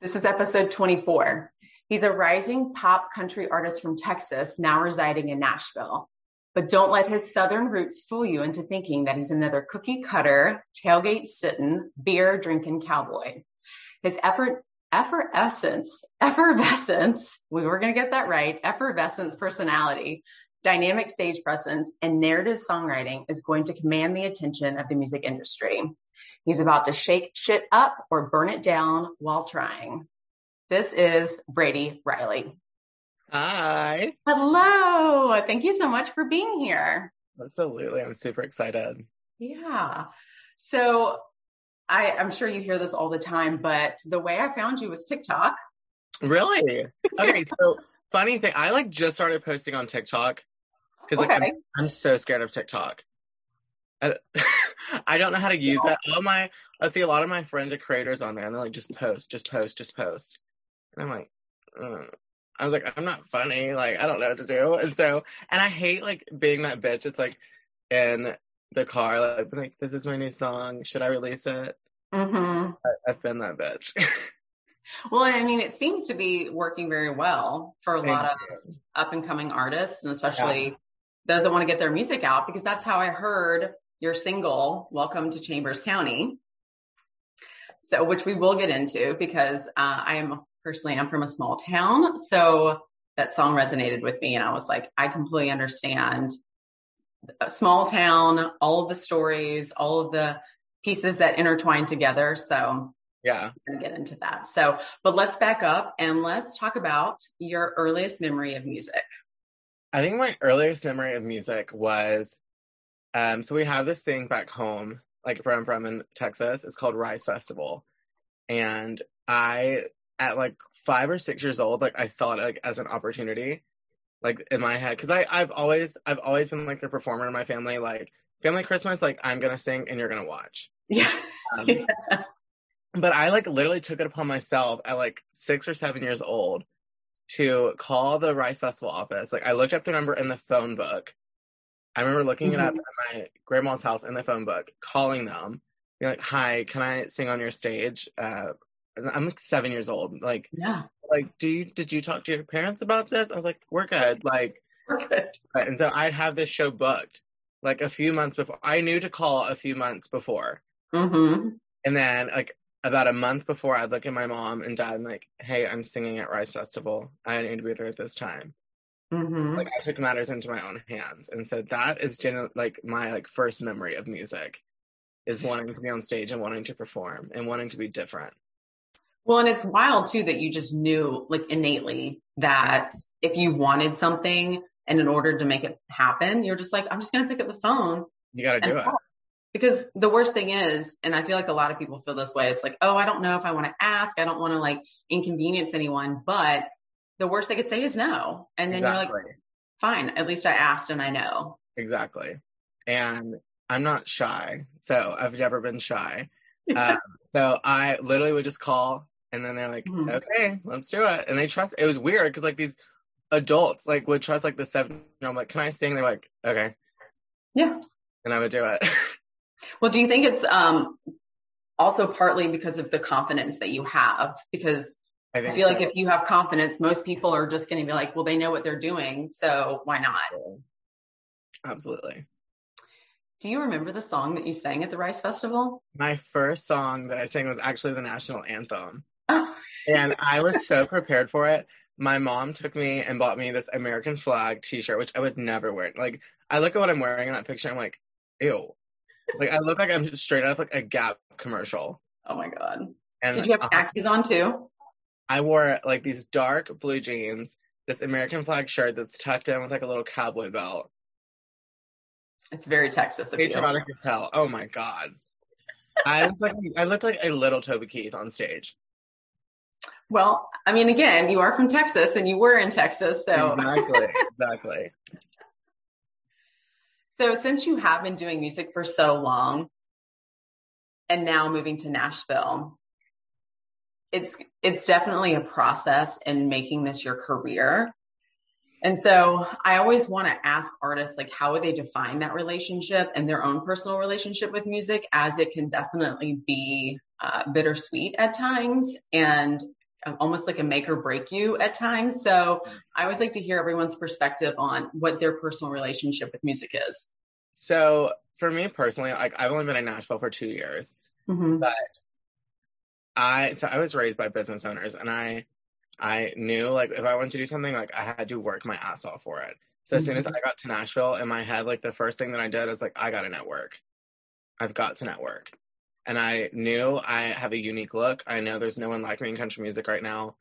This is episode 24. He's a rising pop country artist from Texas, now residing in Nashville. But don't let his Southern roots fool you into thinking that he's another cookie cutter, tailgate sitting, beer drinking cowboy. His effort, effervescence, effervescence, we were going to get that right, effervescence personality, dynamic stage presence, and narrative songwriting is going to command the attention of the music industry. He's about to shake shit up or burn it down while trying. This is Brady Riley. Hi. Hello. Thank you so much for being here. Absolutely. I'm super excited. Yeah. So I, I'm sure you hear this all the time, but the way I found you was TikTok. Really? Okay. so funny thing, I like just started posting on TikTok because like Okay. I'm, I'm so scared of TikTok. I, I don't know how to use that. All my, I see a lot of my friends are creators on there, and they're like, just post, just post, just post. And I'm like, "Ugh." I was like, I'm not funny. Like, I don't know what to do. And so, and I hate like being that bitch. It's like in the car, like, like this is my new song. Should I release it? hmm I, I've been that bitch. Well, I mean, it seems to be working very well for a Thank lot of up and coming artists, and especially those that want to get their music out, because that's how I heard your single, Welcome to Chambers County. So, which we will get into because uh, I am personally, I'm from a small town. So that song resonated with me. And I was like, I completely understand a small town, all of the stories, all of the pieces that intertwine together. So yeah. going to get into that. So, but let's back up and let's talk about your earliest memory of music. I think my earliest memory of music was, um, so we have this thing back home, like where I'm from in Texas. It's called Rice Festival, and I, at like five or six years old, like I saw it like as an opportunity, like in my head, because I I've always I've always been like the performer in my family, like family Christmas, like I'm gonna sing and you're gonna watch. Yeah. Um, but I like literally took it upon myself at like six or seven years old to call the Rice Festival office. Like I looked up the number in the phone book. I remember looking it up at my grandma's house in the phone book, calling them, being like, "Hi, can I sing on your stage?" Uh, I'm like seven years old. Like, yeah. like, do you did you talk to your parents about this? I was like, "We're good." Like, We're good. and so I'd have this show booked like a few months before. I knew to call a few months before. Mm-hmm. And then like about a month before I'd look at my mom and dad and like, hey, I'm singing at Rice Festival. I need to be there at this time. Mm-hmm. Like I took matters into my own hands. And so that is gen- like my like first memory of music is wanting to be on stage and wanting to perform and wanting to be different. Well, and it's wild too that you just knew like innately that if you wanted something and in order to make it happen, you're just like, I'm just going to pick up the phone You got to do it. call. Because the worst thing is, and I feel like a lot of people feel this way, it's like, oh, I don't know if I want to ask. I don't want to like inconvenience anyone. But the worst they could say is no. And then exactly. you're like, fine, at least I asked and I know. Exactly. And I'm not shy. So I've never been shy. Um, so I literally would just call and then they're like, Mhm. okay, let's do it. And they trust, it was weird because like these adults like would trust like the seven, I'm like, can I sing? They're like, okay. Yeah. And I would do it. Well, do you think it's um also partly because of the confidence that you have? Because I, I feel so. like if you have confidence, most people are just going to be like, well, they know what they're doing. So why not? Absolutely. Do you remember the song that you sang at the Rice Festival? My first song that I sang was actually the national anthem. Oh, And I was so prepared for it. My mom took me and bought me this American flag t-shirt, which I would never wear. Like, I look at what I'm wearing in that picture, I'm like, ew. Like, I look like I'm just straight out of like a Gap commercial. oh my God. And Did you have khakis on too? I wore like these dark blue jeans, this American flag shirt that's tucked in with like a little cowboy belt. It's very Texas. Patriotic as hell. Oh my god. I was like, I looked like a little Toby Keith on stage. Well, I mean, again, you are from Texas and you were in Texas. So, Exactly. exactly. so since you have been doing music for so long and now moving to Nashville, it's, it's definitely a process in making this your career. And so I always want to ask artists, like, how would they define that relationship and their own personal relationship with music, as it can definitely be uh, bittersweet at times. And almost like a make or break you at times. So I always like to hear everyone's perspective on what their personal relationship with music is. So for me personally, like I've only been in Nashville for two years, Mm-hmm. but I so I was raised by business owners, and I I knew like if I wanted to do something, like I had to work my ass off for it. So as soon as I got to Nashville, in my head, like the first thing that I did was like I got to network. I've got to network, and I knew I have a unique look. I know there's no one like me in country music right now.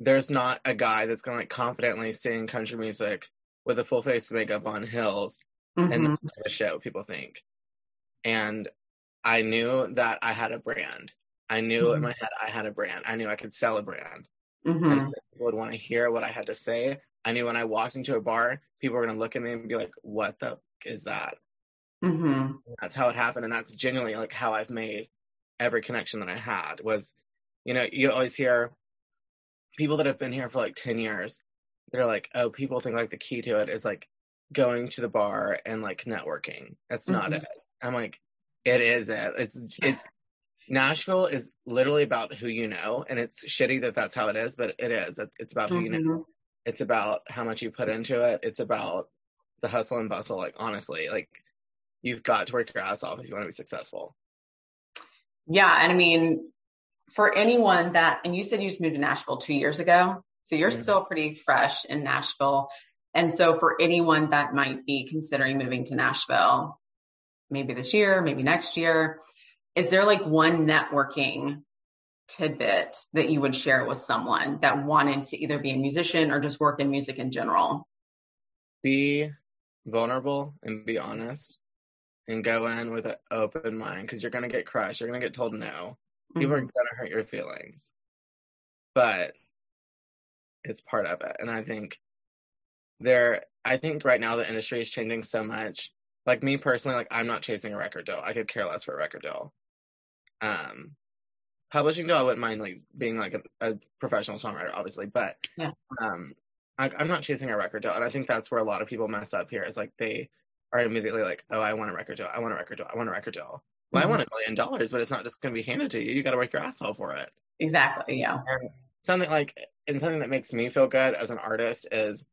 There's not a guy that's gonna like confidently sing country music with a full face of makeup on hills and Mhm. not give a shit what people think. And I knew that I had a brand. I knew in Mhm. my head I had a brand. I knew I could sell a brand. Mhm. And people would want to hear what I had to say. I knew when I walked into a bar, people were going to look at me and be like, what the f- is that? Mhm. That's how it happened. And that's genuinely like how I've made every connection that I had was, you know, you always hear people that have been here for like 10 years. They're like, oh, people think like the key to it is like going to the bar and like networking. That's not Mhm. it. I'm like, it is it. It's, it's, Nashville is literally about who you know. And it's shitty that that's how it is, but it is. It's about who you know. Mhm. It's about how much you put into it. It's about the hustle and bustle. Like, honestly, like, you've got to work your ass off if you want to be successful. Yeah. And I mean, for anyone that, and you said you just moved to Nashville two years ago. So you're Mhm. still pretty fresh in Nashville. And so for anyone that might be considering moving to Nashville, maybe this year, maybe next year, is there like one networking tidbit that you would share with someone that wanted to either be a musician or just work in music in general? Be vulnerable and be honest and go in with an open mind because you're going to get crushed. You're going to get told no. People are Mhm. going to hurt your feelings. But it's part of it. And I think there, I think right now the industry is changing so much. Like me personally, like I'm not chasing a record deal. I could care less for a record deal. Um, publishing deal, I wouldn't mind like being like a, a professional songwriter, obviously, but Yeah. um, I, I'm not chasing a record deal, and I think that's where a lot of people mess up here. Is like they are immediately like, "Oh, I want a record deal. I want a record deal. I want a record deal." Well, I Mhm. want a million dollars, but it's not just going to be handed to you. You got to work your ass off for it Exactly. Yeah. something like and something that makes me feel good as an artist is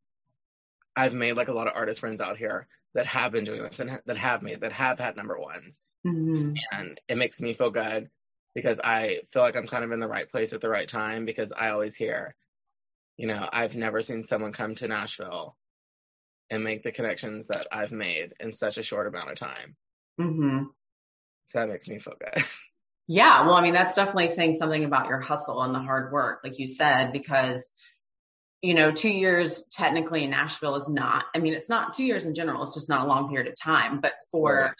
I've made like a lot of artist friends out here that have been doing this and ha- that have made that have had number ones Mhm. and it makes me feel good because I feel like I'm kind of in the right place at the right time because I always hear you know I've never seen someone come to Nashville and make the connections that I've made in such a short amount of time Mhm. so that makes me feel good Yeah. Well, I mean, that's definitely saying something about your hustle and the hard work, like you said, because, you know, two years technically in Nashville is not, I mean, it's not two years in general. It's just not a long period of time, but for,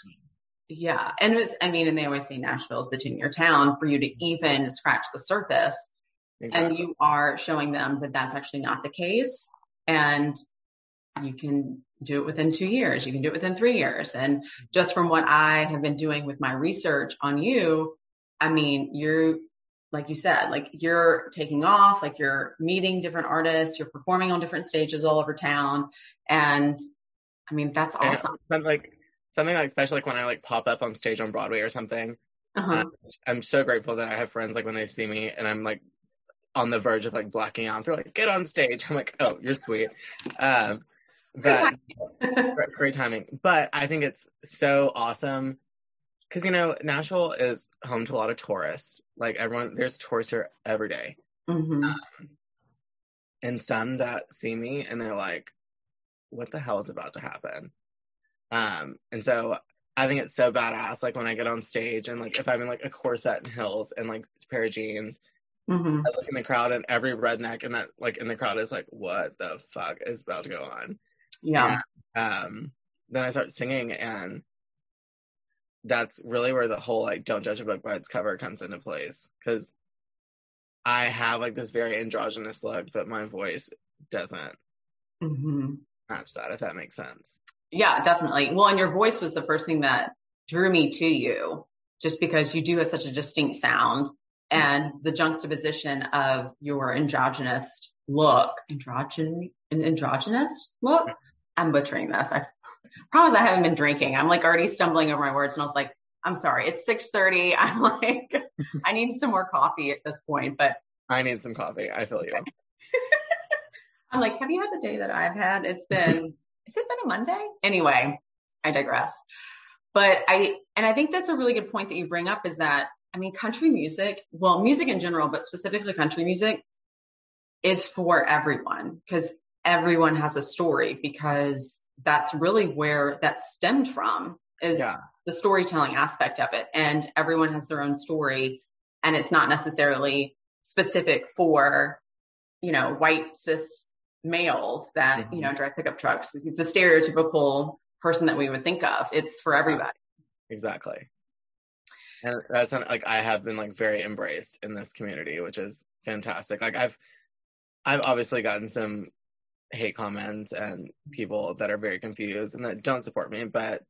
yeah. And it's, I mean, and they always say Nashville is the 10 year town for you to even scratch the surface. And you are showing them that that's actually not the case. And you can do it within two years. You can do it within three years. And just from what I have been doing with my research on you, I mean, you're, like you said, like you're taking off, like you're meeting different artists, you're performing on different stages all over town. And I mean, that's awesome. something like something like especially like when I like pop up on stage on Broadway or something Uh-huh. Uh, I'm so grateful that I have friends like when they see me and I'm like on the verge of like blacking out. They're like, "Get on stage." I'm like, "Oh, you're sweet." Um, but great, great timing. But I think it's so awesome because you know Nashville is home to a lot of tourists. Like everyone, there's tourists here every day, hmm and some that see me and they're like, "What the hell is about to happen?" Um, and so I think it's so badass. Like when I get on stage and like if I'm in like a corset and heels and like a pair of jeans hmm I look in the crowd and every redneck in that like in the crowd is like, what the fuck is about to go on? Yeah. Um, then I start singing and that's really where the whole like don't judge a book by its cover comes into place because I have like this very androgynous look, but my voice doesn't hmm match that. If that makes sense. Yeah, definitely. Well, and your voice was the first thing that drew me to you, just because you do have such a distinct sound and the juxtaposition of your androgynous look, androgyn, an androgynous look. I'm butchering this. I promise I haven't been drinking. I'm like already stumbling over my words, and I was like, I'm sorry. It's 6:30. I'm like, I need some more coffee at this point, but I need some coffee. I feel you. I'm like, have you had the day that I've had? It's been, has it been a Monday? Anyway, I digress. But I, and I think that's a really good point that you bring up is that, I mean, country music, well, music in general, but specifically country music is for everyone because everyone has a story because that's really where that stemmed from is yeah. the storytelling aspect of it. And everyone has their own story and it's not necessarily specific for, you know, white cis males that, mm-hmm. you know, drive pickup trucks. It's the stereotypical person that we would think of. It's for everybody. Exactly. And that's like I have been like very embraced in this community, which is fantastic. Like I've I've obviously gotten some hate comments and people that are very confused and that don't support me, but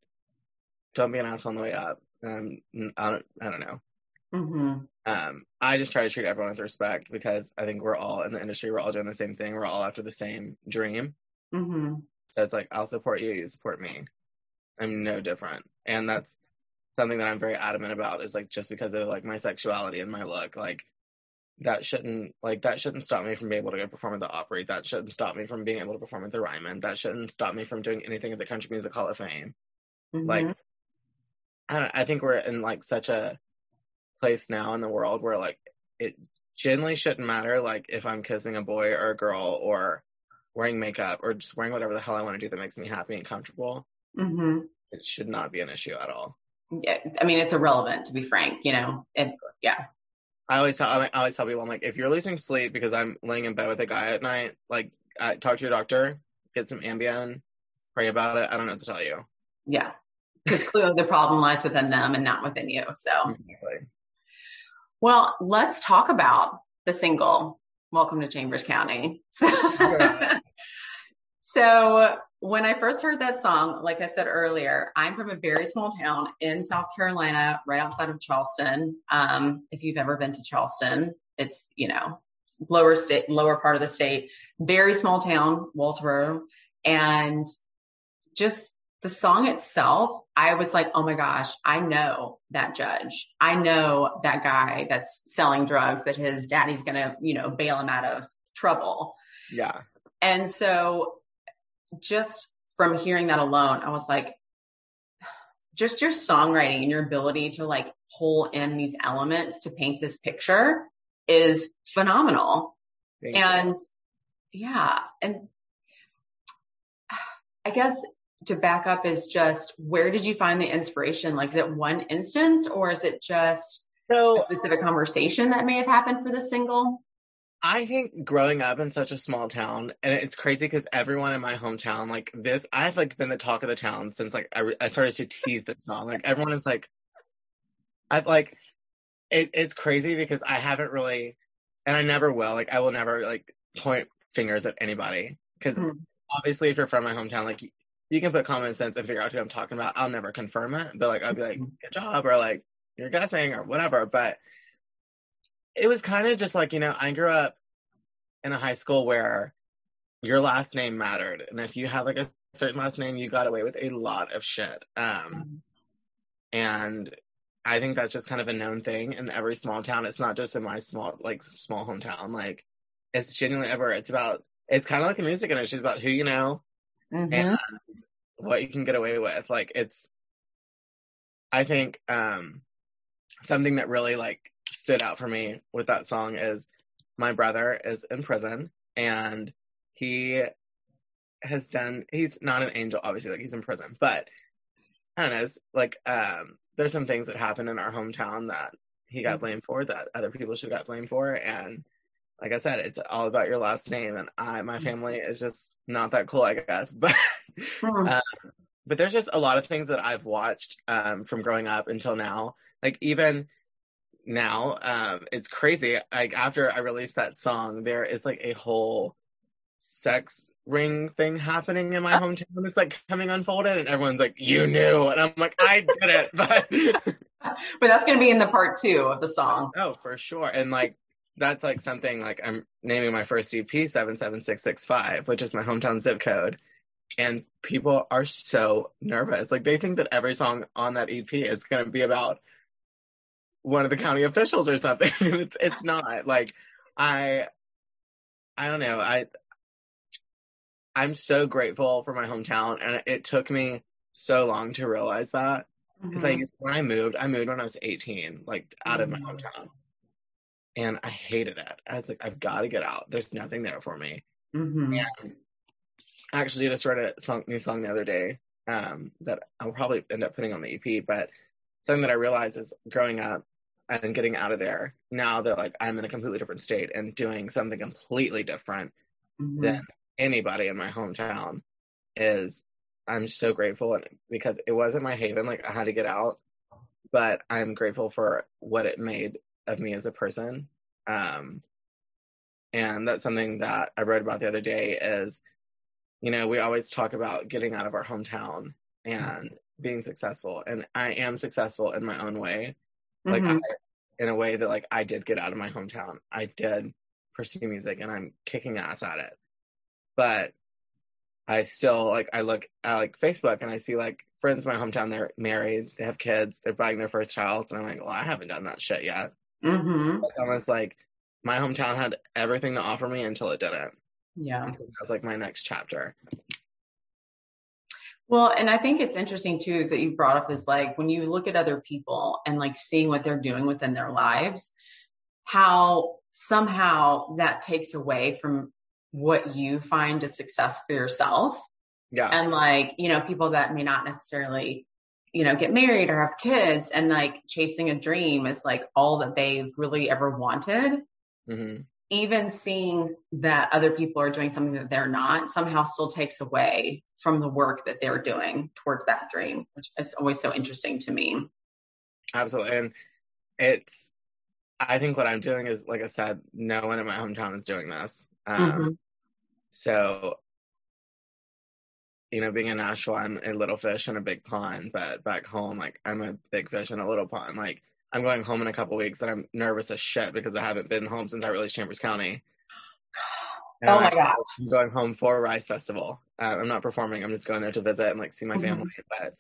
don't be an asshole on the way up. Um, I don't, I don't know. Mm-hmm. Um, I just try to treat everyone with respect because I think we're all in the industry. We're all doing the same thing. We're all after the same dream. Mm-hmm. So it's like I'll support you. You support me. I'm no different, and that's something that I'm very adamant about. Is like just because of like my sexuality and my look, like that shouldn't like that shouldn't stop me from being able to go perform at the Opry. That shouldn't stop me from being able to perform at the Ryman. That shouldn't stop me from doing anything at the Country Music Hall of Fame. Mm-hmm. Like, I don't. I think we're in like such a place now in the world where like it generally shouldn't matter like if I'm kissing a boy or a girl or wearing makeup or just wearing whatever the hell I want to do that makes me happy and comfortable. Mm-hmm. It should not be an issue at all. Yeah, I mean it's irrelevant to be frank. You know, and yeah. I always tell I always tell people I'm like if you're losing sleep because I'm laying in bed with a guy at night, like uh, talk to your doctor, get some Ambien, pray about it. I don't know what to tell you. Yeah, because clearly the problem lies within them and not within you. So. Exactly. Well, let's talk about the single Welcome to Chambers County. So, so when I first heard that song, like I said earlier, I'm from a very small town in South Carolina, right outside of Charleston. Um, if you've ever been to Charleston, it's, you know, lower state, lower part of the state, very small town, Walterboro. And just the song itself, I was like, oh my gosh, I know that judge. I know that guy that's selling drugs that his daddy's going to, you know, bail him out of trouble. Yeah. And so just from hearing that alone, I was like, just your songwriting and your ability to like pull in these elements to paint this picture is phenomenal. Thank and you. yeah, and I guess to back up is just where did you find the inspiration? Like, is it one instance or is it just so, a specific conversation that may have happened for the single? I think growing up in such a small town, and it's crazy because everyone in my hometown, like this, I've like been the talk of the town since like I, I started to tease this song. Like everyone is like, I've like, it, it's crazy because I haven't really, and I never will. Like I will never like point fingers at anybody because mm-hmm. obviously if you're from my hometown, like you can put common sense and figure out who I'm talking about. I'll never confirm it, but like I'll be like, mm-hmm. good job, or like you're guessing or whatever. But it was kind of just like, you know, I grew up in a high school where your last name mattered. And if you had like a certain last name, you got away with a lot of shit. Um, mm-hmm. and I think that's just kind of a known thing in every small town. It's not just in my small, like small hometown. Like it's genuinely ever, it's about, it's kind of like the music industry. It's about who you know mm-hmm. and what you can get away with. Like it's, I think, um, something that really like stood out for me with that song is my brother is in prison and he has done he's not an angel obviously like he's in prison but i don't know like um there's some things that happened in our hometown that he got mm-hmm. blamed for that other people should have got blamed for and like i said it's all about your last name and i my mm-hmm. family is just not that cool i guess but um, but there's just a lot of things that i've watched um from growing up until now like even now. Um, it's crazy. Like after I released that song, there is like a whole sex ring thing happening in my hometown. It's like coming unfolded, and everyone's like, "You knew," and I'm like, "I did it," but but that's gonna be in the part two of the song. Oh, for sure, and like that's like something like I'm naming my first EP seven seven six six five, which is my hometown zip code. And people are so nervous. Like they think that every song on that EP is going to be about one of the county officials or something. it's, it's not like I I don't know. I I'm so grateful for my hometown and it took me so long to realize that because Mhm. I when I moved, I moved when I was 18, like out of my Mhm. hometown. And I hated it. I was like, I've got to get out. There's nothing there for me. Mhm. And I actually just wrote a song, new song the other day um, that I'll probably end up putting on the EP. But something that I realized is growing up and getting out of there now that like I'm in a completely different state and doing something completely different Mhm. than anybody in my hometown is I'm so grateful and because it wasn't my haven like I had to get out but I'm grateful for what it made of me as a person um and that's something that I wrote about the other day is you know we always talk about getting out of our hometown and being successful and I am successful in my own way like Mhm. In a way that like I did get out of my hometown. I did pursue music and I'm kicking ass at it. But I still like I look at like Facebook and I see like friends in my hometown they're married, they have kids, they're buying their first house and I'm like, well, I haven't done that shit yet. Mhm. It's almost like my hometown had everything to offer me until it didn't. Yeah. So that's like my next chapter. Well, and I think it's interesting too that you brought up is like when you look at other people and like seeing what they're doing within their lives, how somehow that takes away from what you find a success for yourself. Yeah. And like, you know, people that may not necessarily, you know, get married or have kids and like chasing a dream is like all that they've really ever wanted. hmm Even seeing that other people are doing something that they're not somehow still takes away from the work that they're doing towards that dream, which is always so interesting to me. Absolutely. And it's I think what I'm doing is like I said, no one in my hometown is doing this. Um Mhm. So, you know, being in Nashville, I'm a little fish in a big pond, but back home, like I'm a big fish in a little pond. Like I'm going home in a couple weeks and I'm nervous as shit because I haven't been home since I released Chambers County. And Oh I'm my gosh. I'm going home for Rice Festival. Uh, I'm not performing. I'm just going there to visit and like see my Mhm. family. But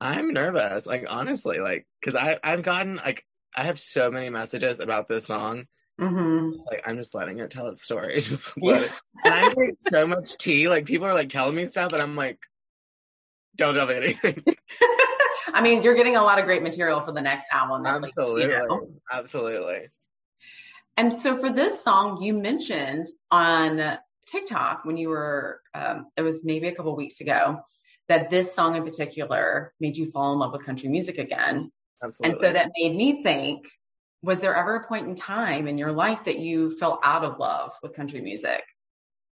I'm nervous, like honestly, like because I I've gotten like I have so many messages about this song. hmm Like I'm just letting it tell its story. Just let it and I drink so much tea. Like people are like telling me stuff, and I'm like, don't tell me anything. I mean, you're getting a lot of great material for the next album. at least, you absolutely, know? absolutely. And so for this song, you mentioned on TikTok when you were, um, it was maybe a couple weeks ago, that this song in particular made you fall in love with country music again. Absolutely. And so that made me think, was there ever a point in time in your life that you fell out of love with country music?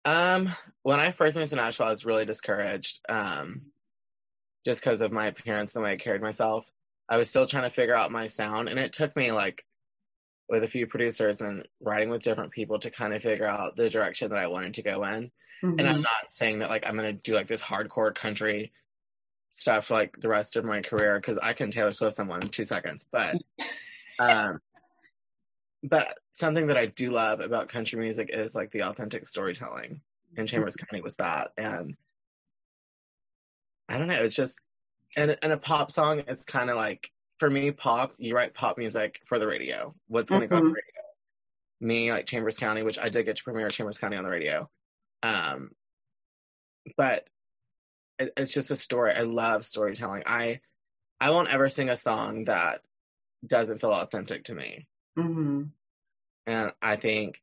Um, when I first moved to Nashville, I was really discouraged. Um, just because of my appearance and the way I carried myself. I was still trying to figure out my sound, and it took me like with a few producers and writing with different people to kind of figure out the direction that I wanted to go in. And I'm Mhm. not saying that like I'm gonna do like this hardcore country stuff like the rest of my career because I can Taylor Swift someone in two seconds. But um but something that I do love about country music is like the authentic storytelling. And Chambers County was that. And I don't know, it's just and in a pop song, it's kinda like for me, pop, you write pop music for the radio. What's gonna go on the Mhm. radio? Me, like Chambers County, which I did get to premiere Chambers County on the radio. Um, but it, it's just a story. I love storytelling. I I won't ever sing a song that doesn't feel authentic to me. Mhm. And I think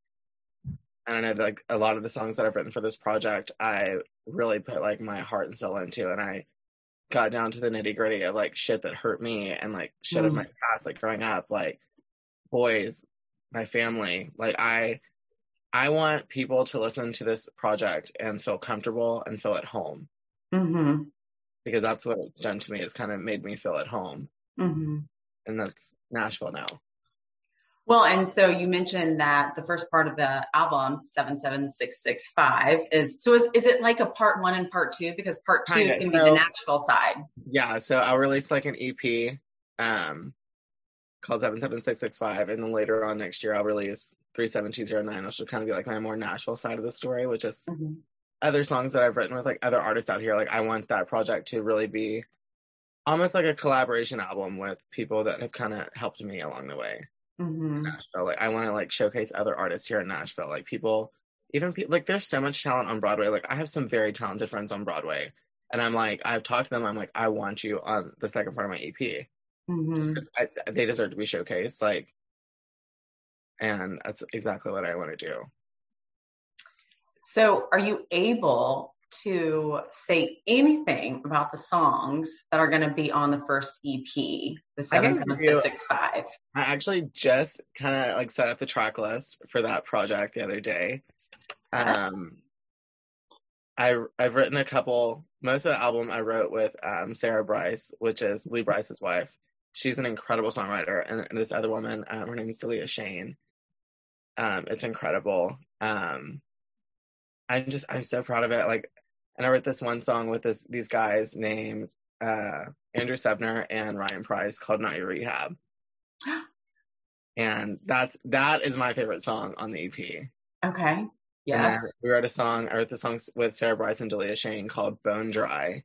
I don't know, like a lot of the songs that I've written for this project, I really put like my heart and soul into, and I got down to the nitty gritty of like shit that hurt me and like shit of Mm. my past, like growing up, like boys, my family. Like I, I want people to listen to this project and feel comfortable and feel at home Mhm. because that's what it's done to me. It's kind of made me feel at home, Mhm. and that's Nashville now. Well, and so you mentioned that the first part of the album, 77665, is so is, is it like a part one and part two? Because part two is Kinda. going to be the Nashville side. Yeah, so I'll release like an EP um called 77665 and then later on next year I'll release 37209 which will kind of be like my more Nashville side of the story which is Mhm. other songs that I've written with like other artists out here like I want that project to really be almost like a collaboration album with people that have kind of helped me along the way. Mhm. Nashville. Like I want to like showcase other artists here in Nashville. Like people, even people like there's so much talent on Broadway. Like I have some very talented friends on Broadway, and I'm like I've talked to them. I'm like I want you on the second part of my EP. Mhm. Just 'cause I, they deserve to be showcased. Like, and that's exactly what I want to do. So, are you able to say anything about the songs that are going to be on the first EP, the I can seven seven give you- six six five? I actually just kind of like set up the track list for that project the other day. Yes. Um, I I've written a couple. Most of the album I wrote with um, Sarah Brice, which is Lee Brice's wife. She's an incredible songwriter, and, and this other woman, um, her name is Delia Shane. Um, it's incredible. Um, I'm just I'm so proud of it. Like, and I wrote this one song with this these guys named uh, Andrew Sebner and Ryan Price called "Not Your Rehab." and that's that is my favorite song on the EP. Okay. Yes. we wrote a song. I wrote the songs with Sarah Brice and Delia Shane called "Bone Dry."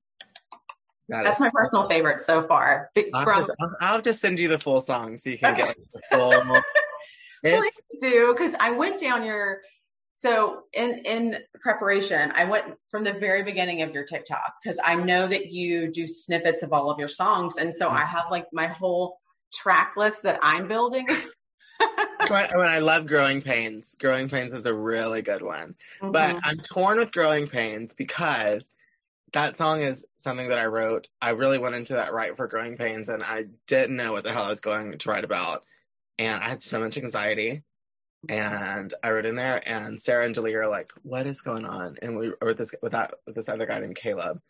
That That's my personal favorite so far. I'll, just, I'll, send you the full song so you can get like, the full. please do because I went down your. So in in preparation, I went from the very beginning of your TikTok because I know that you do snippets of all of your songs, and so I have like my whole track list that I'm building. when I love "Growing Pains." "Growing Pains" is a really good one. But Mhm. I'm torn with Growing Pains because that song is something that I wrote. I really went into that right for Growing Pains and I didn't know what the hell I was going to write about. And I had so much anxiety. And I wrote in there and Sarah and Delia are like, what is going on? And we wrote this with that with this other guy named Caleb.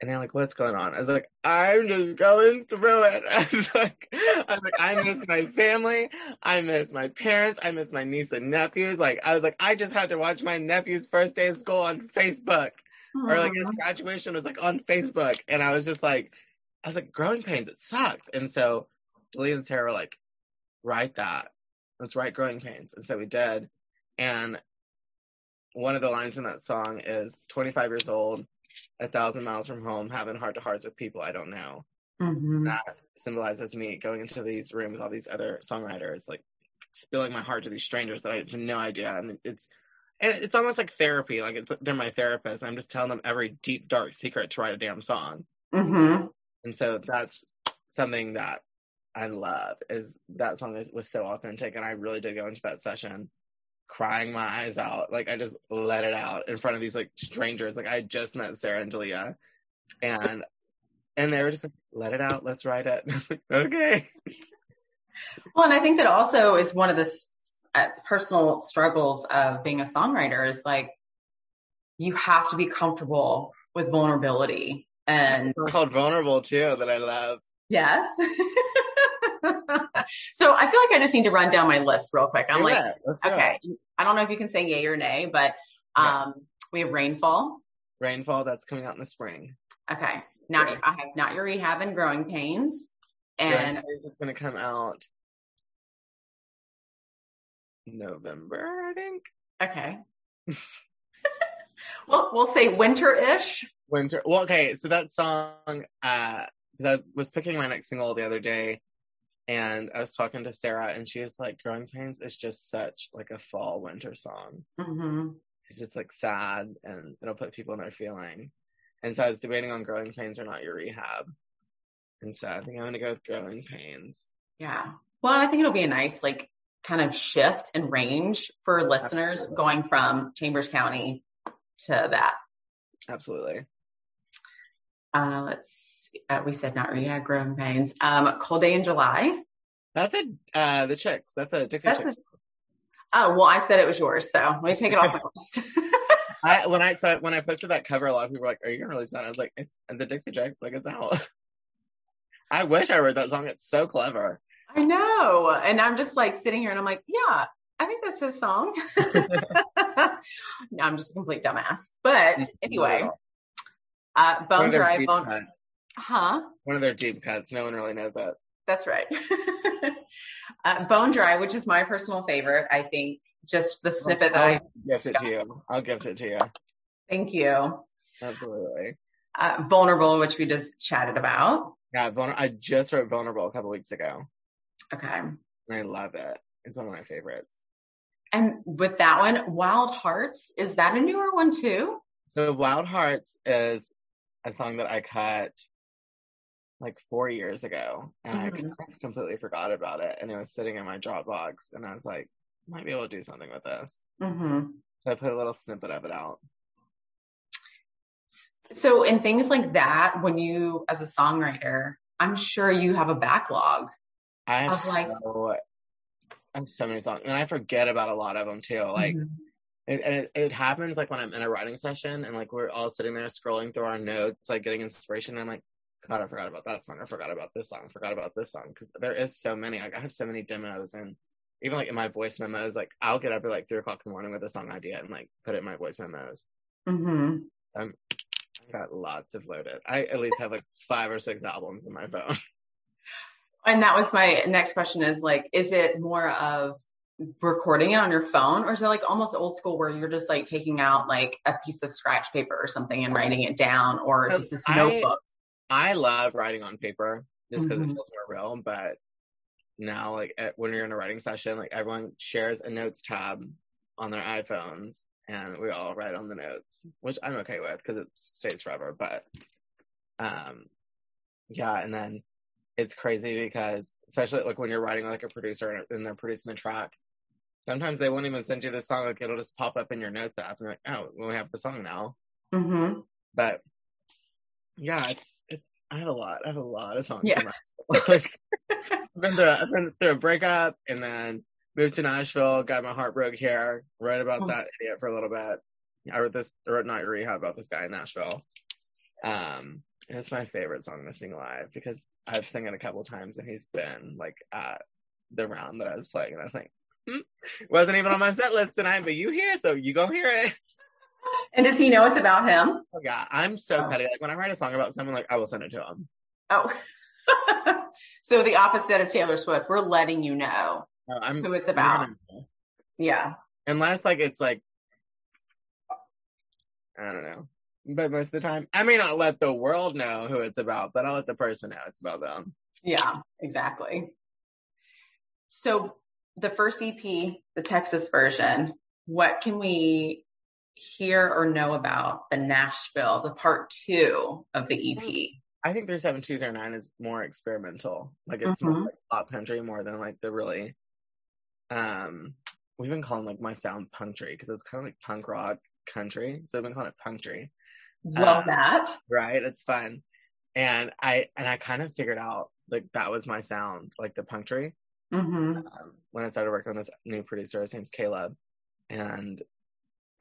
And they're like, what's going on? I was like, I'm just going through it. I was like, I was like, I miss my family. I miss my parents. I miss my niece and nephews. Like, I was like, I just had to watch my nephew's first day of school on Facebook. Or like his graduation was like on Facebook. And I was just like, I was like, growing pains, it sucks. And so Delia and Sarah were like, write that. Let's write growing pains. And so we did. And one of the lines in that song is 25 years old, a thousand miles from home, having heart to hearts with people I don't know. Mhm. That symbolizes me going into these rooms with all these other songwriters, like spilling my heart to these strangers that I have no idea. And it's and it's almost like therapy. Like it's, they're my therapist. I'm just telling them every deep, dark secret to write a damn song. Mhm. And so that's something that I love is that song is, was so authentic. And I really did go into that session crying my eyes out. Like I just let it out in front of these like strangers. Like I just met Sarah and Delia and, and they were just like, let it out. Let's write it. And I was like, okay. Well, and I think that also is one of the uh, personal struggles of being a songwriter is like you have to be comfortable with vulnerability. And It's called Vulnerable too that I love. yes. so I feel like I just need to run down my list real quick. I'm Do like, it. Let's do it. okay, I don't know if you can say yay or nay, but Yeah. um, we have rainfall. Rainfall that's coming out in the spring. Okay. Not Yeah. I have not your rehab and growing pains. And it's going to come out November, I think. okay. well, we'll say winter-ish. Winter. Well, okay. So that song, uh, 'cause I was picking my next single the other day, and I was talking to Sarah, and she was like, "Growing Pains is just such like a fall winter song. hmm It's just like sad, and it'll put people in their feelings." And so I was debating on Growing Pains or not your rehab, and so I think I'm gonna go with Growing Pains. Yeah. Well, I think it'll be a nice, like, kind of shift and range for listeners Absolutely. going from Chambers County to that. Absolutely. Uh, let's see. Uh, we said not rehab, growing pains. Um, cold day in July. That's a uh, the chicks. That's a Dixie That's Chicks. the, oh, well, I said it was yours, so let me take it off my list. I when I saw when I posted that cover, a lot of people were like, "Are you gonna release that?" I was like, "It's the Dixie Chicks. Like it's out." I wish I wrote that song. It's so clever. I know. And I'm just like sitting here and I'm like, yeah, I think that's his song. no, I'm just a complete dumbass. But anyway, uh, Bone Dry, Bone, cut. huh? One of their deep cuts. No one really knows that. That's right. uh, Bone Dry, which is my personal favorite. I think just the snippet that I I'll gift it to you. I'll gift it to you. thank you. Absolutely. Uh, vulnerable, which we just chatted about. Yeah, vulner- I just wrote "Vulnerable" a couple weeks ago, Okay. and I love it. It's one of my favorites. And with that one, Wild Hearts, is that a newer one too? So Wild Hearts is a song that I cut like four years ago and mm-hmm. I completely forgot about it. And it was sitting in my Dropbox and I was like, might be able to do something with this. Mm-hmm. So I put a little snippet of it out. So in things like that, when you, as a songwriter, I'm sure you have a backlog. I have like, so, I have so many songs and I forget about a lot of them too. Like, mm-hmm. It, it, it, happens like when I'm in a writing session and like we're all sitting there scrolling through our notes, like getting inspiration. And I'm like, God, I forgot about that song. I forgot about this song. I forgot about this song because there is so many. Like I have so many demos and even like in my voice memos, like I'll get up at like three o'clock in the morning with a song idea and like put it in my voice memos. Mm-hmm. Um, I got lots of loaded. I at least have like five or six albums in my phone. And that was my next question is like, is it more of recording it on your phone or is it like almost old school where you're just like taking out like a piece of scratch paper or something and writing it down or just this I, notebook? I love writing on paper just because mm-hmm. it feels more real. But now, like at, when you're in a writing session, like everyone shares a notes tab on their iPhones, and we all write on the notes, which I'm okay with because it stays forever. But um, yeah, and then it's crazy because especially like when you're writing like a producer and they're producing the track. Sometimes they won't even send you the song; like it'll just pop up in your notes app, and you're like, "Oh, well, we have the song now." Mm-hmm. But yeah, it's, it's I have a lot. I have a lot of songs. Yeah. like, I've been through I've been through a breakup and then moved to Nashville, got my heart broke here, wrote about oh. that idiot for a little bit. I wrote this I wrote not rehab about this guy in Nashville. Um and it's my favorite song to sing live because I've sung it a couple times and he's been like at the round that I was playing and I was like, wasn't even on my set list tonight, but you hear, so you go hear it. And does he know it's about him? Oh, yeah, I'm so oh. petty. Like when I write a song about someone, like I will send it to him. Oh, so the opposite of Taylor Swift. We're letting you know no, I'm, who it's about. Yeah. Unless like it's like I don't know. But most of the time, I may not let the world know who it's about, but I'll let the person know it's about them. Yeah, exactly. So the first EP, the Texas version, what can we hear or know about the Nashville, the part two of the EP? I think 37209 is more experimental. Like it's mm-hmm. more like pop country more than like the really um we've been calling like my sound country because it's kind of like punk rock country. So I've been calling it country. Love um, that. Right. It's fun. And I and I kind of figured out like that was my sound, like the country. Mm-hmm. Um, when I started working with this new producer, his name's Caleb. And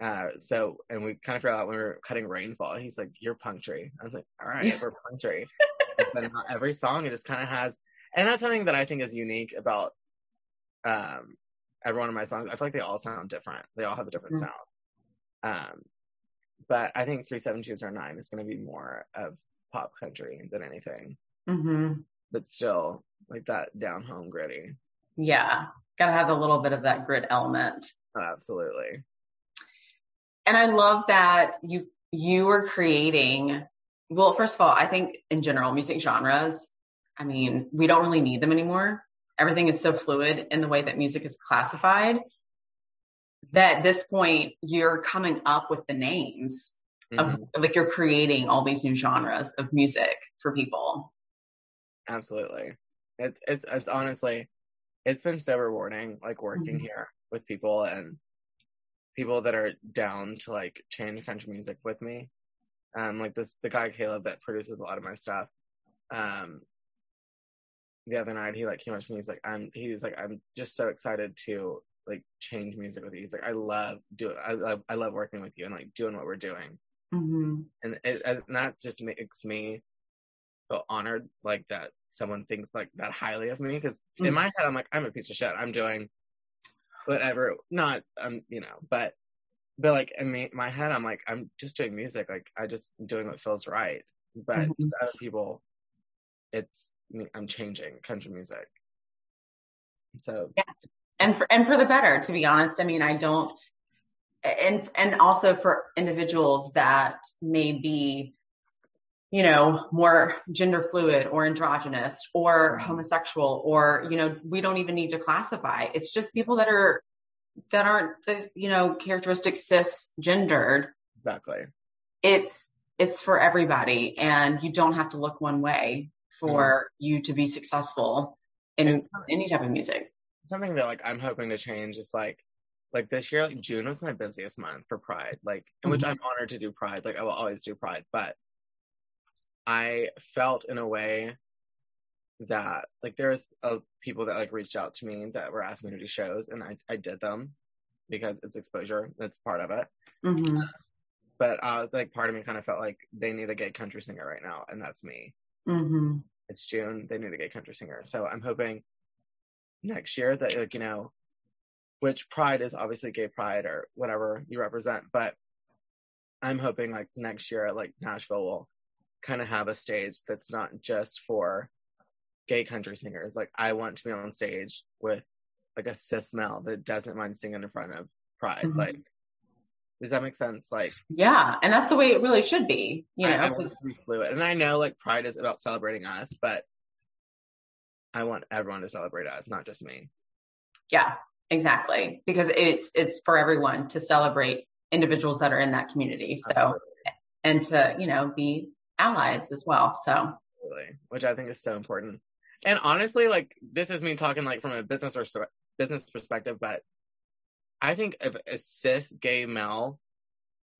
uh, so, and we kind of figured out when we were cutting Rainfall, he's like, "You're punctury." I was like, "All right, we're punctury." then every song, it just kind of has, and that's something that I think is unique about um, every one of my songs. I feel like they all sound different. They all have a different mm-hmm. sound. Um, but I think three seven two zero nine is going to be more of pop country than anything. Mm-hmm. But still, like that down home gritty. Yeah, gotta have a little bit of that grit element. Oh, absolutely and I love that you you are creating. Well, first of all, I think in general, music genres. I mean, we don't really need them anymore. Everything is so fluid in the way that music is classified that at this point you're coming up with the names mm-hmm. of like you're creating all these new genres of music for people. Absolutely. It's it's it's honestly it's been so rewarding like working mm-hmm. here with people and people that are down to like change country music with me. Um, like this, the guy Caleb that produces a lot of my stuff. Um, the other night he like came up to me. He's like, I'm. He's like, I'm just so excited to like change music with you. He's like, I love doing. I love. I love working with you and like doing what we're doing. Mm-hmm. And, it, and that just makes me feel honored, like that someone thinks like that highly of me. Because mm-hmm. in my head, I'm like, I'm a piece of shit. I'm doing whatever. Not um, you know, but but like in me, my head, I'm like, I'm just doing music. Like I just doing what feels right. But mm-hmm. other people, it's I'm changing country music. So yeah, and for and for the better. To be honest, I mean, I don't. And and also for individuals that may be you know, more gender fluid or androgynous or homosexual or, you know, we don't even need to classify. It's just people that are, that aren't the, you know, characteristic cisgendered. Exactly. It's, it's for everybody and you don't have to look one way for mm-hmm. you to be successful in any type of music. Something that like I'm hoping to change is like like this year, like June was my busiest month for Pride, like in mm-hmm. which I'm honored to do Pride. Like I will always do Pride, but I felt in a way that like there's uh, people that like reached out to me that were asking me to do shows, and I I did them because it's exposure. That's part of it. Mm-hmm. But uh, like part of me kind of felt like they need a gay country singer right now, and that's me. Mm-hmm. It's June. They need a gay country singer, so I'm hoping next year that like you know, which Pride is obviously gay pride or whatever you represent, but I'm hoping like next year like Nashville will kind of have a stage that's not just for gay country singers. Like I want to be on stage with like a cis male that doesn't mind singing in front of Pride. Mm-hmm. Like, does that make sense? Like, yeah, and that's the way it really should be. You know, I, I fluid, and I know like Pride is about celebrating us, but I want everyone to celebrate us, not just me. Yeah, exactly, because it's it's for everyone to celebrate individuals that are in that community. So, Absolutely. and to you know be allies as well. So, Absolutely. which I think is so important. And honestly, like this is me talking like from a business or business perspective, but I think if a cis gay male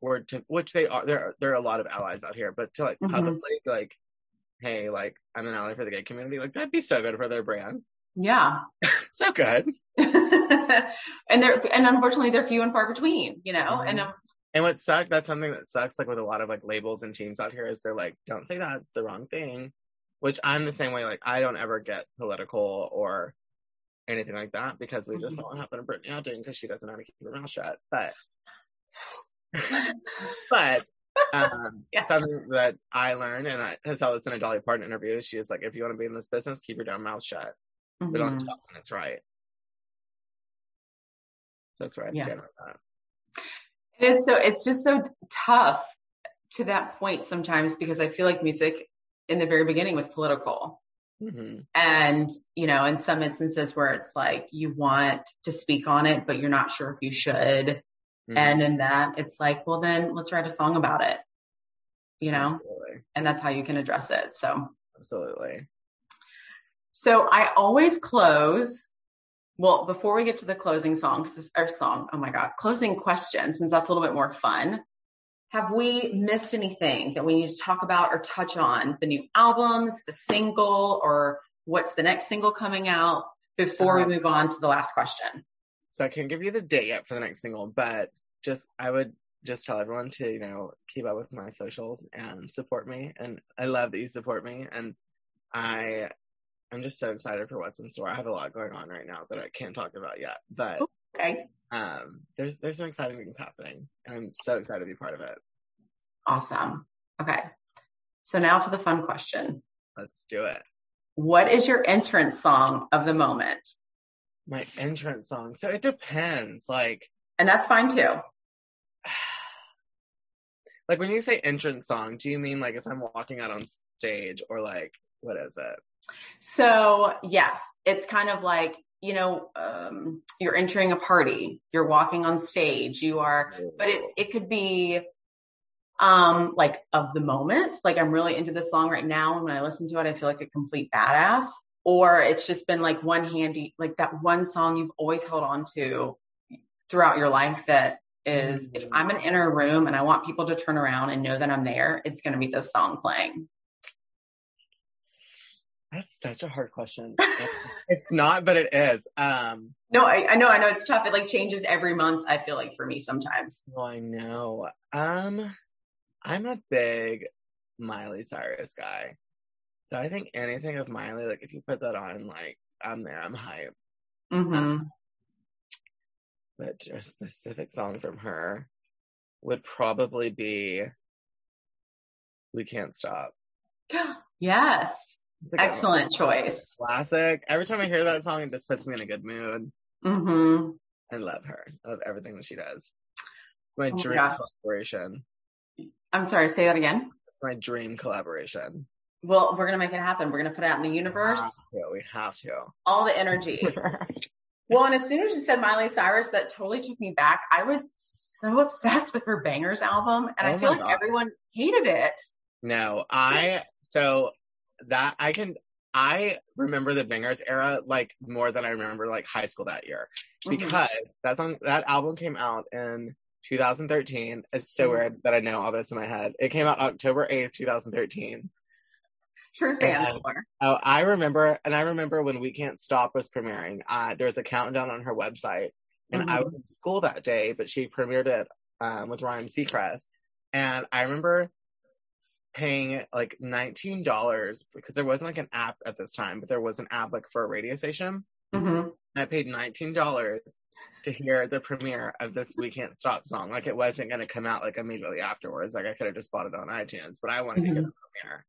were to, which they are, there are, there are a lot of allies out here, but to like mm-hmm. publicly like, hey, like I'm an ally for the gay community, like that'd be so good for their brand. Yeah, so good. and they're and unfortunately they're few and far between, you know. Mm-hmm. And um, and what sucks, that's something that sucks, like with a lot of like labels and teams out here, is they're like, don't say that, it's the wrong thing. Which I'm the same way. Like I don't ever get political or anything like that because we just mm-hmm. saw what happened to Brittany Aldean because she doesn't know how to keep her mouth shut. But but um, yeah. something that I learned, and I saw this in a Dolly Parton interview. She was like, "If you want to be in this business, keep your damn mouth shut, mm-hmm. but on top when it's right." So that's right. Yeah. It is so, it's just so tough to that point sometimes because I feel like music in the very beginning was political. Mm-hmm. And, you know, in some instances where it's like you want to speak on it, but you're not sure if you should. Mm-hmm. And in that, it's like, well, then let's write a song about it, you know? Absolutely. And that's how you can address it. So, absolutely. So, I always close well, before we get to the closing song, our song, oh my God, closing question, since that's a little bit more fun. Have we missed anything that we need to talk about or touch on? The new albums, the single, or what's the next single coming out before uh-huh. we move on to the last question? So I can't give you the date yet for the next single, but just I would just tell everyone to, you know, keep up with my socials and support me. And I love that you support me. And I I'm just so excited for what's in store. I have a lot going on right now that I can't talk about yet, but okay. Um, there's there's some exciting things happening, and I'm so excited to be part of it. Awesome. Okay, so now to the fun question. Let's do it. What is your entrance song of the moment? My entrance song. So it depends. Like, and that's fine too. Like when you say entrance song, do you mean like if I'm walking out on stage or like what is it? So, yes, it's kind of like, you know, um, you're entering a party, you're walking on stage, you are, but it, it could be, um, like of the moment, like I'm really into this song right now. And when I listen to it, I feel like a complete badass. Or it's just been like one handy, like that one song you've always held on to throughout your life that is, if I'm in, in a room and I want people to turn around and know that I'm there, it's going to be this song playing. That's such a hard question. it's not, but it is. Um, no, I, I, know, I know it's tough. It like changes every month. I feel like for me sometimes. Oh, I know. Um, I'm a big Miley Cyrus guy, so I think anything of Miley, like if you put that on, like I'm there, I'm hype. Mm-hmm. Um, but a specific song from her would probably be "We Can't Stop." yes. Excellent choice. Classic. Every time I hear that song, it just puts me in a good mood. Mm-hmm. I love her. I love everything that she does. My oh dream collaboration. I'm sorry, say that again. my dream collaboration. Well, we're gonna make it happen. We're gonna put it out in the universe. We have to. We have to. All the energy. well, and as soon as you said Miley Cyrus, that totally took me back. I was so obsessed with her Bangerz album, and Oh I feel like God. everyone hated it. No, I so that I can I remember the Bangerz era like more than I remember like high school that year Mhm. because that song that album came out in 2013. It's so Mhm. weird that I know all this in my head. It came out October 8th, 2013. True fan. Oh, I remember, and I remember when We Can't Stop was premiering. Uh, there was a countdown on her website, and I Mhm. was in school that day, but she premiered it um, with Ryan Seacrest, and I remember paying like nineteen dollars because there wasn't like an app at this time, but there was an app like for a radio station. Mhm. And I paid nineteen dollars to hear the premiere of this We Can't Stop song. Like it wasn't going to come out like immediately afterwards. Like I could have just bought it on iTunes, but I wanted to get the premiere.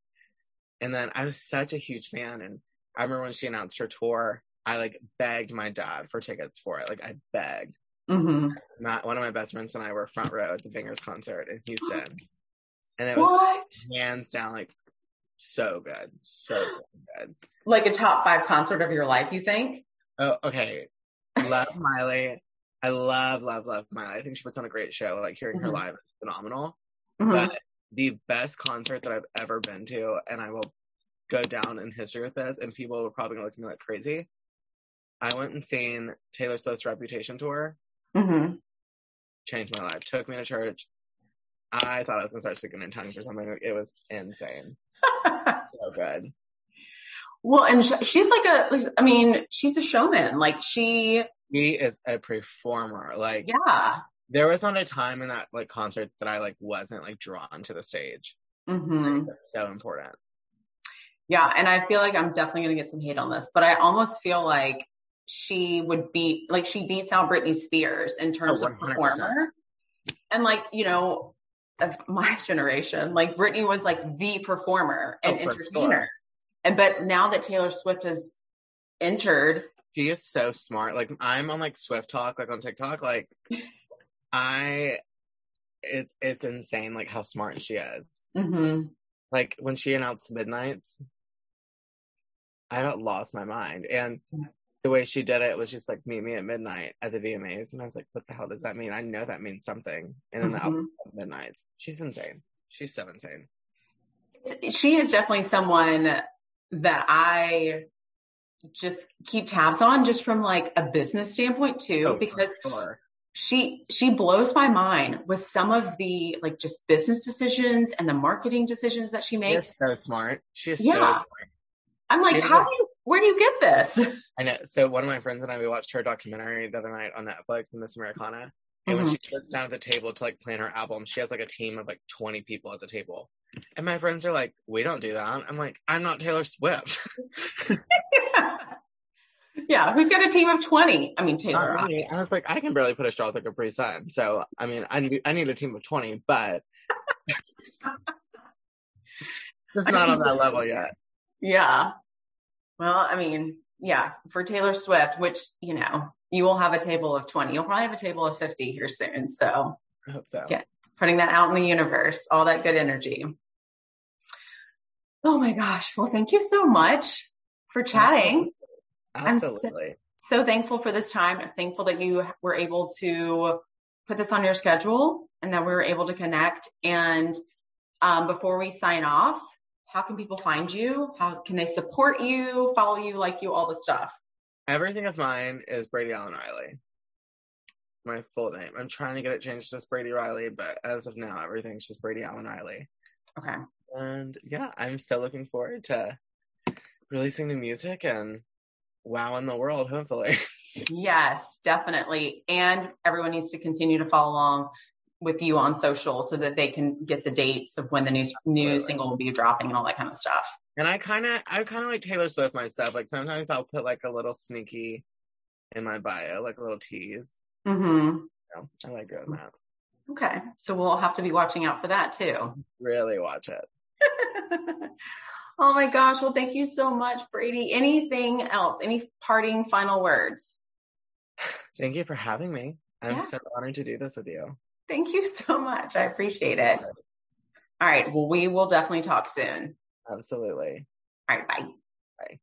And then I was such a huge fan, and I remember when she announced her tour, I like begged my dad for tickets for it. Like I begged. Mhm. Not one of my best friends and I were front row at the Bangerz concert in Houston, and it was What? hands down like so good, so good. Like a top five concert of your life? You think? Oh, okay. Love Miley. I love, love, love Miley. I think she puts on a great show. Like hearing her Mhm. live is phenomenal. Mhm. But the best concert that I've ever been to, and I will go down in history with this, and people are probably gonna look at me like crazy. I went and seen Taylor Swift's Reputation tour. Mhm. Changed my life. Took me to church. I thought I was gonna start speaking in tongues or something. It was insane. So good. well, and sh- she's like a. I mean, she's a showman. Like she. He is a performer. Like Yeah. there was not a time in that like concert that I like wasn't like drawn to the stage. hmm That's so important. Yeah, and I feel like I'm definitely gonna get some hate on this, but I almost feel like she would beat, like she beats out Britney Spears in terms Oh, of performer. And like you know, of my generation, like Britney was like the performer and Oh, entertainer. sure. And but now that Taylor Swift has entered, She is so smart. Like I'm on like SwiftTok, like on TikTok. Like I, it's it's insane. Like how smart she is. mhm, Like when she announced Midnights, I lost my mind. And the way she did it was just like meet me at midnight at the VMAs, and I was like, what the hell does that mean? I know that means something. And then the Mhm. album Midnights. She's insane. She's so insane. she is definitely someone that I just keep tabs on, just from like a business standpoint too, Oh, because sure. she she blows my mind with some of the like just business decisions and the marketing decisions that she makes. She's makes. so smart. She is so Yeah. smart. I'm like, how do you where do you get this? I know. So one of my friends and I we watched her documentary the other night on Netflix, and Miss Americana. And when Mhm. she sits down at the table to like plan her album, she has like a team of like 20 people at the table. And my friends are like, "We don't do that." I'm like, "I'm not Taylor Swift." yeah, who's got a team of 20? I mean, Taylor. Me. I was like, I can barely put a straw with a Capri Sun. So I mean, I need I need a team of 20, but just not on that level yet. Yeah. Well, I mean, yeah, for Taylor Swift, which, you know, you will have a table of 20. You'll probably have a table of 50 here soon. So I hope so. Yeah. putting that out in the universe, all that good energy. Oh my gosh. Well, thank you so much for chatting. I'm so- Absolutely. So thankful for this time. I'm thankful that you were able to put this on your schedule and that we were able to connect. And um, before we sign off, how can people find you? How can they support you, follow you, like you, all the stuff? Everything of mine is Brady Allen Riley. My full name. I'm trying to get it changed to Brady Riley, but as of now, everything's just Brady Allen Riley. Okay. And yeah, I'm so looking forward to releasing the music and wowing the world, hopefully. Yes, definitely. And everyone needs to continue to follow along with you on social so that they can get the dates of when the new new Absolutely. single will be dropping and all that kind of stuff. And I kind of, I kind of like Taylor Swift my stuff. Like sometimes I'll put like a little sneaky in my bio, like a little tease. Mm-hmm. Know, I like doing that. Okay. So we'll have to be watching out for that too. Really watch it. oh my gosh. Well, thank you so much, Brady. Anything else? Any parting final words? Thank you for having me. I'm Yeah. so honored to do this with you. Thank you so much. I appreciate it. All right. Well, we will definitely talk soon. Absolutely. All right. Bye. Bye.